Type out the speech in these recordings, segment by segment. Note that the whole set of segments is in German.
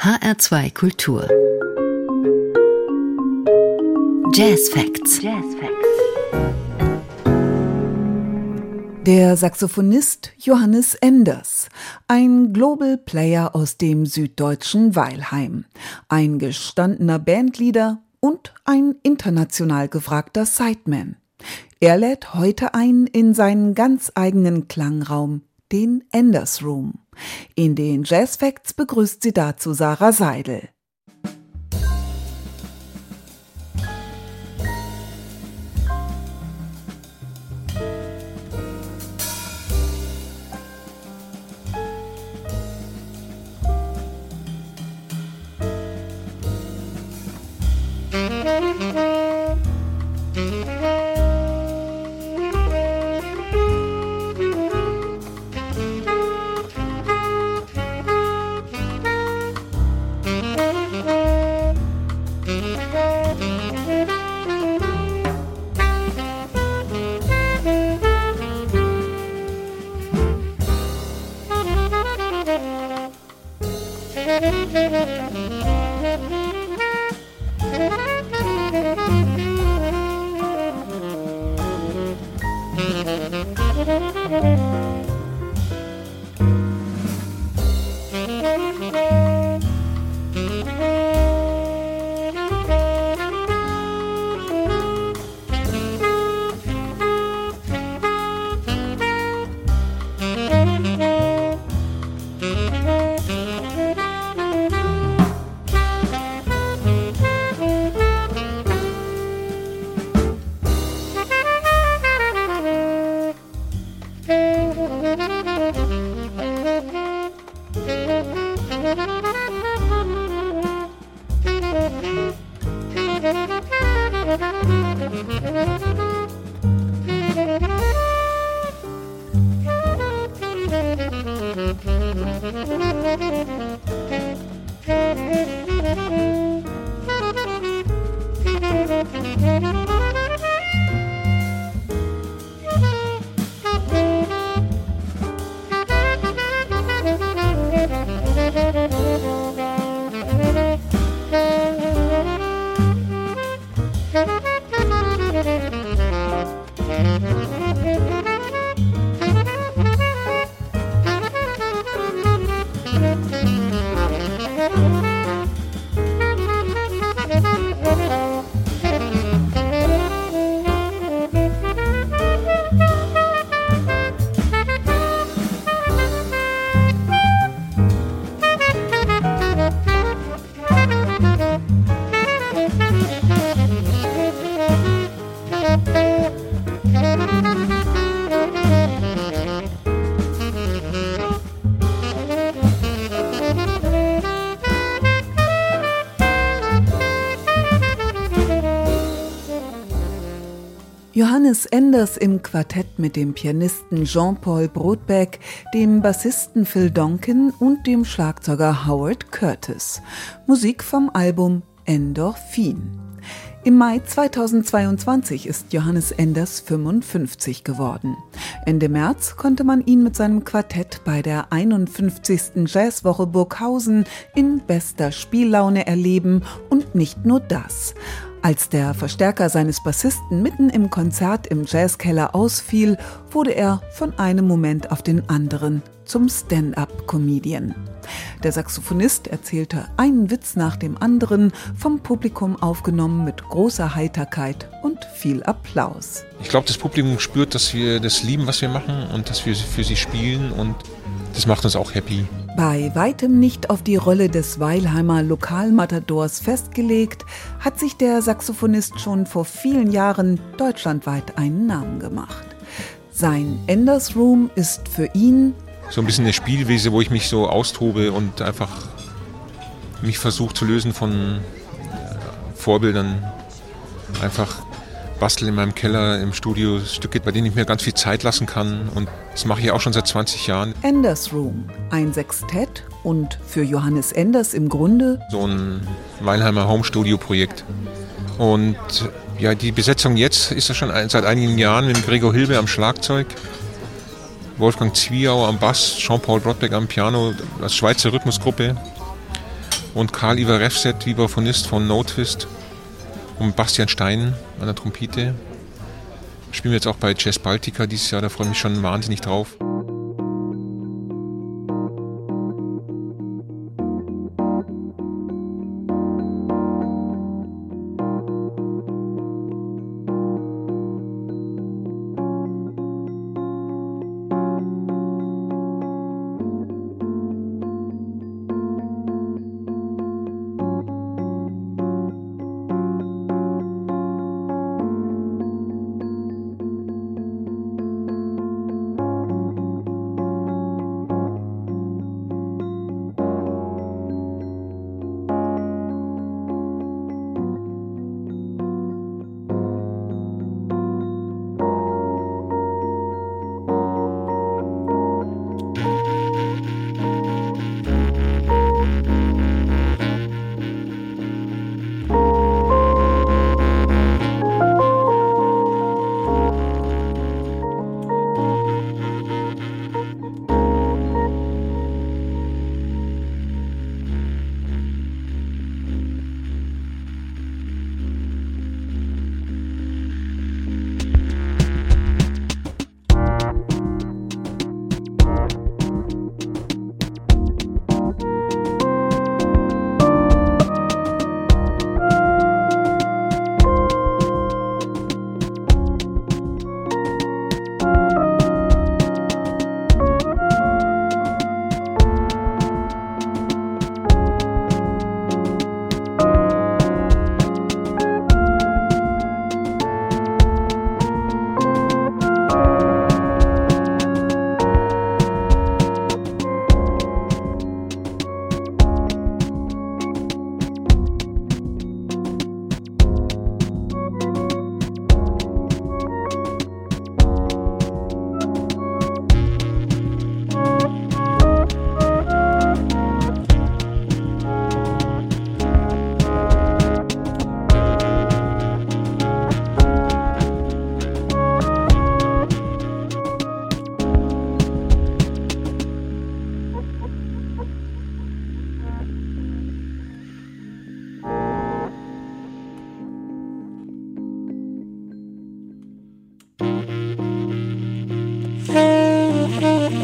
HR2 Kultur. Jazz Facts. Jazz Facts. Der Saxophonist Johannes Enders, ein Global Player aus dem süddeutschen Weilheim, ein gestandener Bandleader und ein international gefragter Sideman. Er lädt heute ein in seinen ganz eigenen Klangraum, den Enders Room. In den Jazz Facts begrüßt sie dazu Sarah Seidel. Johannes Enders im Quartett mit dem Pianisten Jean-Paul Brodbeck, dem Bassisten Phil Donkin und dem Schlagzeuger Howard Curtis. Musik vom Album Endorphin. Im Mai 2022 ist Johannes Enders 55 geworden. Ende März konnte man ihn mit seinem Quartett bei der 51. Jazzwoche Burghausen in bester Spiellaune erleben und nicht nur das. Als der Verstärker seines Bassisten mitten im Konzert im Jazzkeller ausfiel, wurde er von einem Moment auf den anderen zum Stand-up-Comedian. Der Saxophonist erzählte einen Witz nach dem anderen, vom Publikum aufgenommen mit großer Heiterkeit und viel Applaus. Ich glaube, das Publikum spürt, dass wir das lieben, was wir machen und dass wir für sie spielen und das macht uns auch happy. Bei weitem nicht auf die Rolle des Weilheimer Lokalmatadors festgelegt, hat sich der Saxophonist schon vor vielen Jahren deutschlandweit einen Namen gemacht. Sein Enders Room ist für ihn so ein bisschen eine Spielwiese, wo ich mich so austobe und einfach mich versuche zu lösen von äh, Vorbildern. Einfach bastel in meinem Keller im Studio Stücke, bei denen ich mir ganz viel Zeit lassen kann. Und das mache ich auch schon seit 20 Jahren. Enders Room, ein Sextett und für Johannes Enders im Grunde so ein Weinheimer Home Studio Projekt. Und ja, die Besetzung jetzt ist ja schon seit einigen Jahren mit Gregor Hilbe am Schlagzeug, Wolfgang Zwiauer am Bass, Jean-Paul Brodbeck am Piano als Schweizer Rhythmusgruppe und Karl Ivar Refset, Vibraphonist von No Twist und Bastian Stein an der Trompete. Spielen wir jetzt auch bei Jazz Baltica dieses Jahr, da freue ich mich schon wahnsinnig drauf. In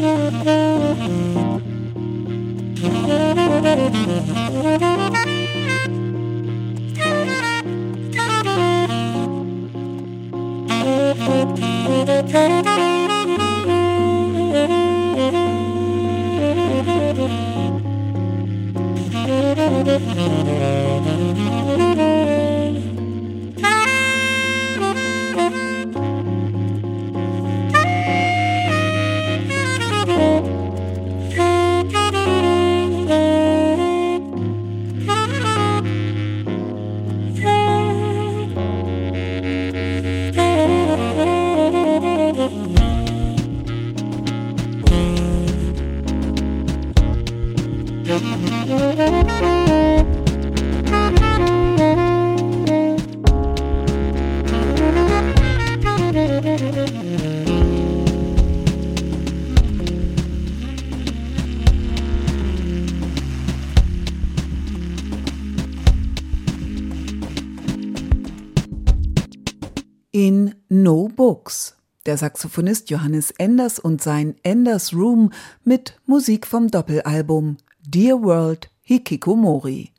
Books der Saxophonist Johannes Enders und sein Enders Room mit Musik vom Doppelalbum Dear World Hikikomori.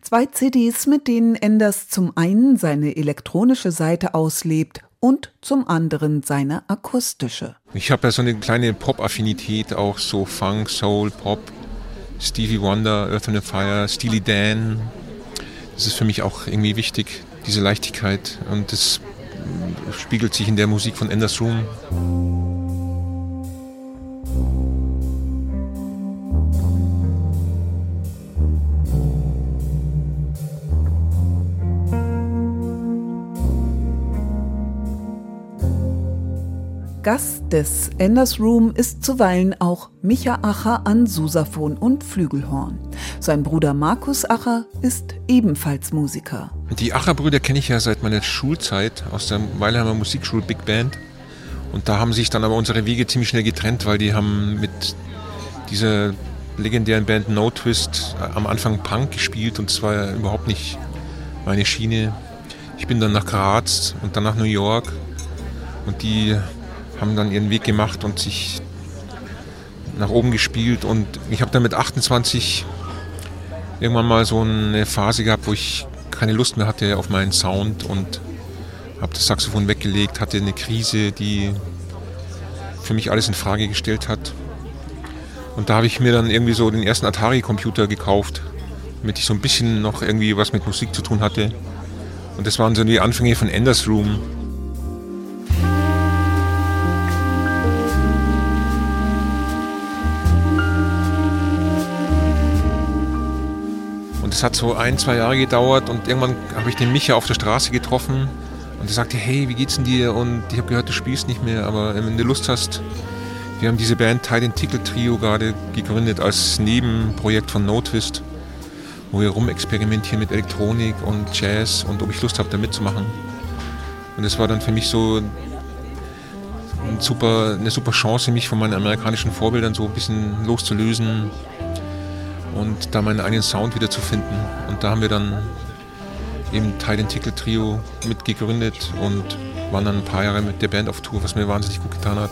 Zwei CDs, mit denen Enders zum einen seine elektronische Seite auslebt und zum anderen seine akustische. Ich habe ja so eine kleine Pop-Affinität, auch so Funk, Soul, Pop, Stevie Wonder, Earth and Fire, Steely Dan. Das ist für mich auch irgendwie wichtig, diese Leichtigkeit und das spiegelt sich in der Musik von Enders Room. Gast des Enders Room ist zuweilen auch Micha Acher an Susaphon und Flügelhorn. Sein Bruder Markus Acher ist ebenfalls Musiker. Die Acher-Brüder kenne ich ja seit meiner Schulzeit aus der Weilheimer Musikschule Big Band. Und da haben sich dann aber unsere Wege ziemlich schnell getrennt, weil die haben mit dieser legendären Band No Twist am Anfang Punk gespielt und zwar überhaupt nicht meine Schiene. Ich bin dann nach Graz und dann nach New York und die haben dann ihren Weg gemacht und sich nach oben gespielt und ich habe dann mit 28 irgendwann mal so eine Phase gehabt, wo ich keine Lust mehr hatte auf meinen Sound und habe das Saxophon weggelegt, hatte eine Krise, die für mich alles in Frage gestellt hat. Und da habe ich mir dann irgendwie so den ersten Atari-Computer gekauft, damit ich so ein bisschen noch irgendwie was mit Musik zu tun hatte. Und das waren so die Anfänge von Enders Room. Es hat so ein, zwei Jahre gedauert und irgendwann habe ich den Micha auf der Straße getroffen und er sagte, hey, wie geht's denn dir? Und ich habe gehört, du spielst nicht mehr, aber wenn du Lust hast, wir haben diese Band Tidal Tickle Trio gerade gegründet als Nebenprojekt von No Twist, wo wir rumexperimentieren mit Elektronik und Jazz und ob ich Lust habe, da mitzumachen. Und das war dann für mich so ein super, eine super Chance, mich von meinen amerikanischen Vorbildern so ein bisschen loszulösen und da meinen eigenen Sound wieder zu finden. Und da haben wir dann eben Teil Tickle Trio mitgegründet und waren dann ein paar Jahre mit der Band auf Tour, was mir wahnsinnig gut getan hat.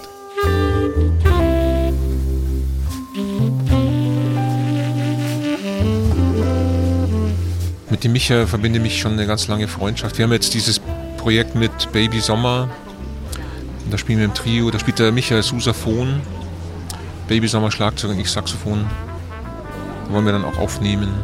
Mit dem Micha verbinde mich schon eine ganz lange Freundschaft. Wir haben jetzt dieses Projekt mit Baby Sommer. Da spielen wir im Trio. Da spielt der Micha Susaphon, Baby Sommer Schlagzeug und ich Saxophon. Wollen wir dann auch aufnehmen.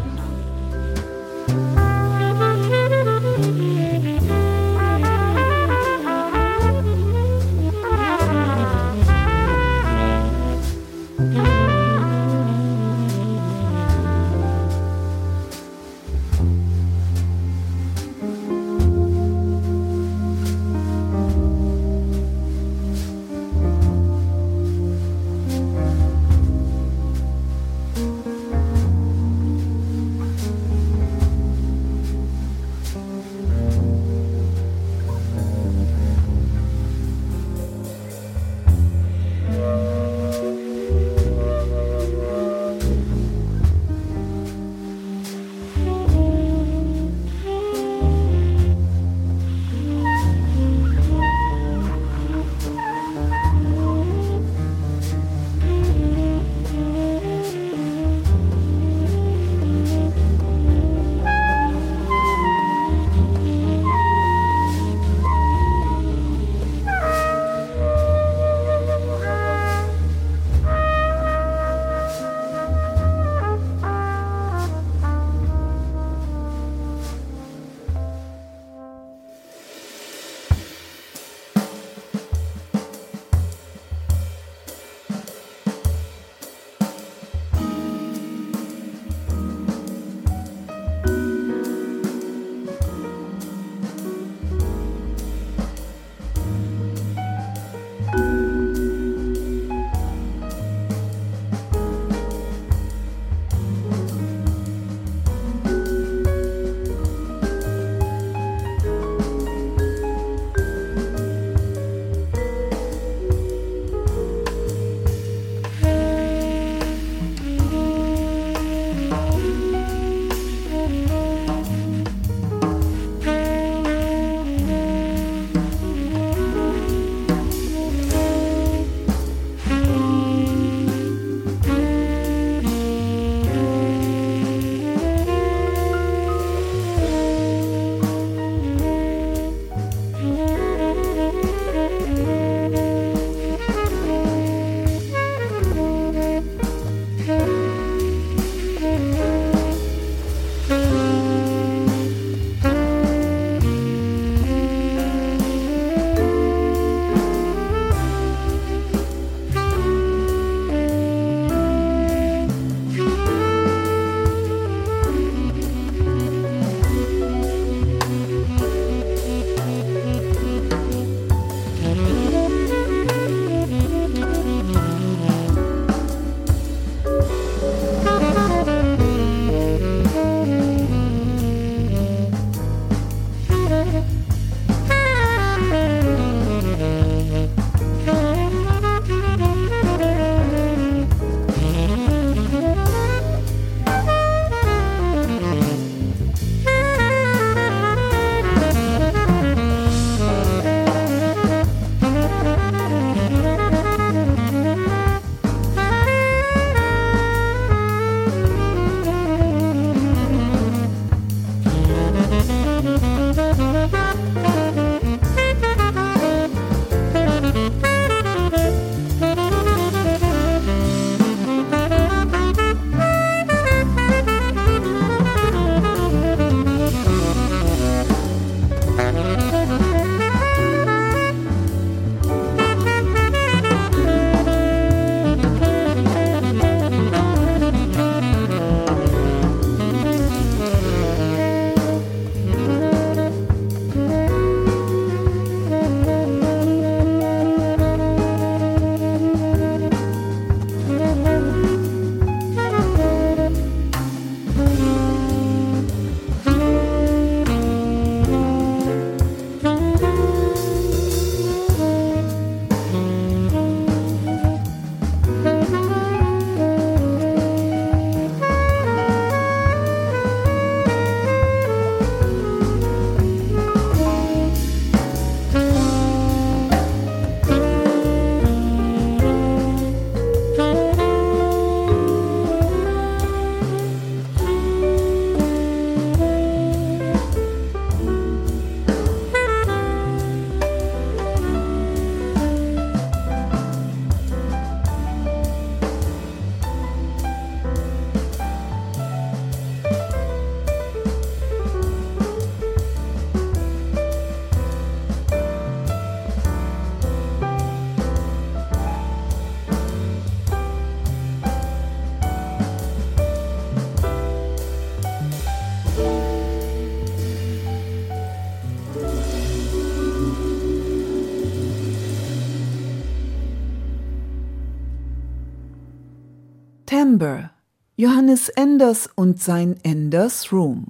Remember. Johannes Enders und sein Enders Room.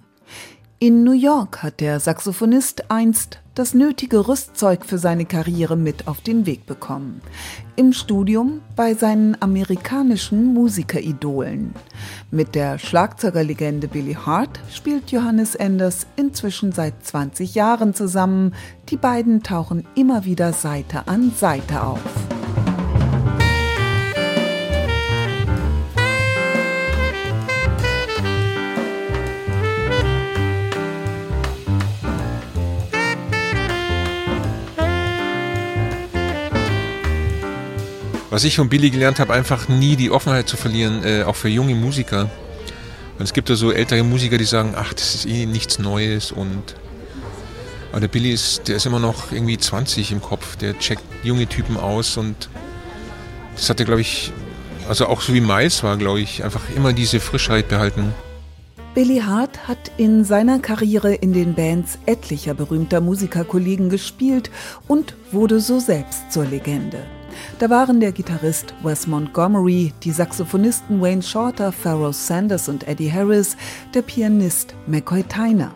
In New York hat der Saxophonist einst das nötige Rüstzeug für seine Karriere mit auf den Weg bekommen. Im Studium bei seinen amerikanischen Musikeridolen. Mit der Schlagzeugerlegende Billy Hart spielt Johannes Enders inzwischen seit 20 Jahren zusammen. Die beiden tauchen immer wieder Seite an Seite auf. Was ich von Billy gelernt habe, einfach nie die Offenheit zu verlieren, äh, auch für junge Musiker. Und es gibt ja so ältere Musiker, die sagen, ach, das ist eh nichts Neues und aber der Billy ist, der ist immer noch irgendwie 20 im Kopf, der checkt junge Typen aus und das hat er, glaube ich, also auch so wie Miles war, glaube ich, einfach immer diese Frischheit behalten. Billy Hart hat in seiner Karriere in den Bands etlicher berühmter Musikerkollegen gespielt und wurde so selbst zur Legende. Da waren der Gitarrist Wes Montgomery, die Saxophonisten Wayne Shorter, Pharoah Sanders und Eddie Harris, der Pianist McCoy Tyner.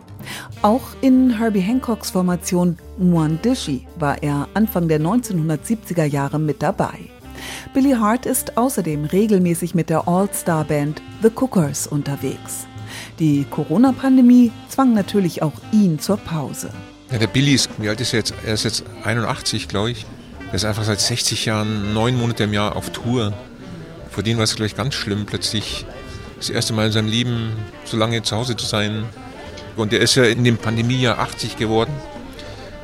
Auch in Herbie Hancocks Formation Mwandishi war er Anfang der 1970er Jahre mit dabei. Billy Hart ist außerdem regelmäßig mit der All-Star-Band The Cookers unterwegs. Die Corona-Pandemie zwang natürlich auch ihn zur Pause. Ja, der Billy ist, wie alt ist er jetzt? Er ist jetzt 81, glaube ich. Er ist einfach seit 60 Jahren neun Monate im Jahr auf Tour. Für den war es, glaube ich, ganz schlimm, plötzlich das erste Mal in seinem Leben so lange zu Hause zu sein. Und er ist ja in dem Pandemiejahr 80 geworden.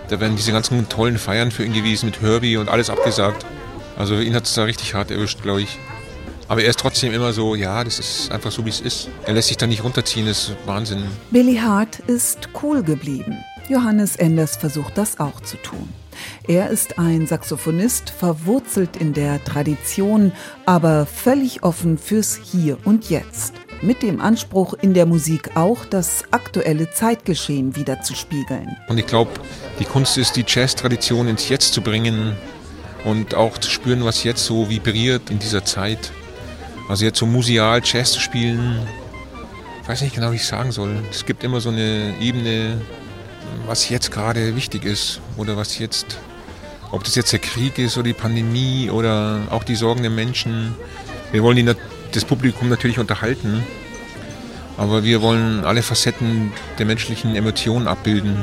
Da werden diese ganzen tollen Feiern für ihn gewesen mit Herbie und alles abgesagt. Also ihn hat es da richtig hart erwischt, glaube ich. Aber er ist trotzdem immer so, ja, das ist einfach so, wie es ist. Er lässt sich da nicht runterziehen, das ist Wahnsinn. Billy Hart ist cool geblieben. Johannes Enders versucht das auch zu tun. Er ist ein Saxophonist, verwurzelt in der Tradition, aber völlig offen fürs Hier und Jetzt. Mit dem Anspruch, in der Musik auch das aktuelle Zeitgeschehen wiederzuspiegeln. Und ich glaube, die Kunst ist, die Jazz-Tradition ins Jetzt zu bringen und auch zu spüren, was jetzt so vibriert in dieser Zeit. Also jetzt so museal Jazz zu spielen, ich weiß nicht genau, wie ich sagen soll. Es gibt immer so eine Ebene, was jetzt gerade wichtig ist oder was jetzt, ob das jetzt der Krieg ist oder die Pandemie oder auch die Sorgen der Menschen. Wir wollen die, das Publikum natürlich unterhalten, aber wir wollen alle Facetten der menschlichen Emotionen abbilden.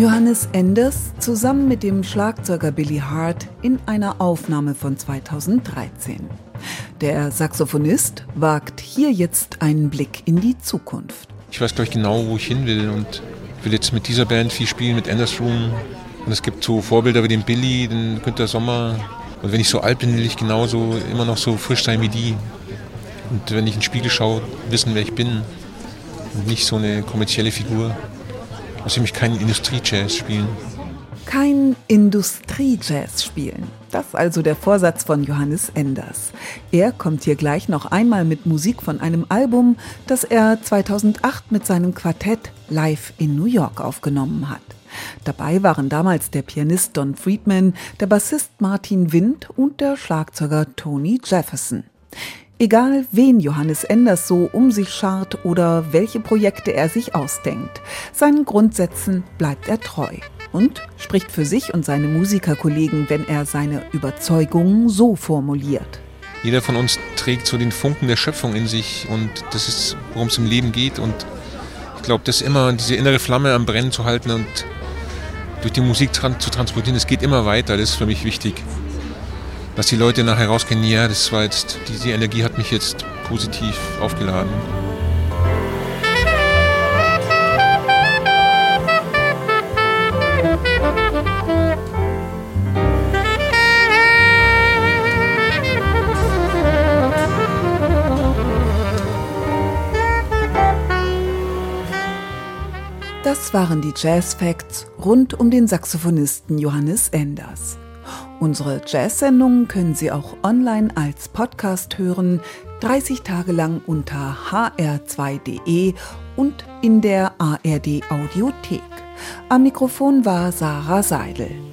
Johannes Enders zusammen mit dem Schlagzeuger Billy Hart in einer Aufnahme von 2013. Der Saxophonist wagt hier jetzt einen Blick in die Zukunft. Ich weiß, glaube ich, genau, wo ich hin will und will jetzt mit dieser Band viel spielen, mit Enders Room. Und es gibt so Vorbilder wie den Billy, den Günter Sommer. Und wenn ich so alt bin, will ich genauso immer noch so frisch sein wie die. Und wenn ich in den Spiegel schaue, wissen, wer ich bin. Und nicht so eine kommerzielle Figur. Außerdem ich keinen Industrie-Jazz spielen. Kein Industrie-Jazz spielen. Das also der Vorsatz von Johannes Enders. Er kommt hier gleich noch einmal mit Musik von einem Album, das er 2008 mit seinem Quartett live in New York aufgenommen hat. Dabei waren damals der Pianist Don Friedman, der Bassist Martin Wind und der Schlagzeuger Tony Jefferson. Egal, wen Johannes Enders so um sich schart oder welche Projekte er sich ausdenkt, seinen Grundsätzen bleibt er treu und spricht für sich und seine Musikerkollegen, wenn er seine Überzeugungen so formuliert. Jeder von uns trägt so den Funken der Schöpfung in sich und das ist, worum es im Leben geht und ich glaube, das immer diese innere Flamme am Brennen zu halten und durch die Musik zu transportieren, das geht immer weiter, das ist für mich wichtig dass die Leute nachher rausgehen, ja, das war jetzt, diese Energie hat mich jetzt positiv aufgeladen. Das waren die Jazz Facts rund um den Saxophonisten Johannes Enders. Unsere Jazz-Sendungen können Sie auch online als Podcast hören, 30 Tage lang unter hr2.de und in der ARD Audiothek. Am Mikrofon war Sarah Seidel.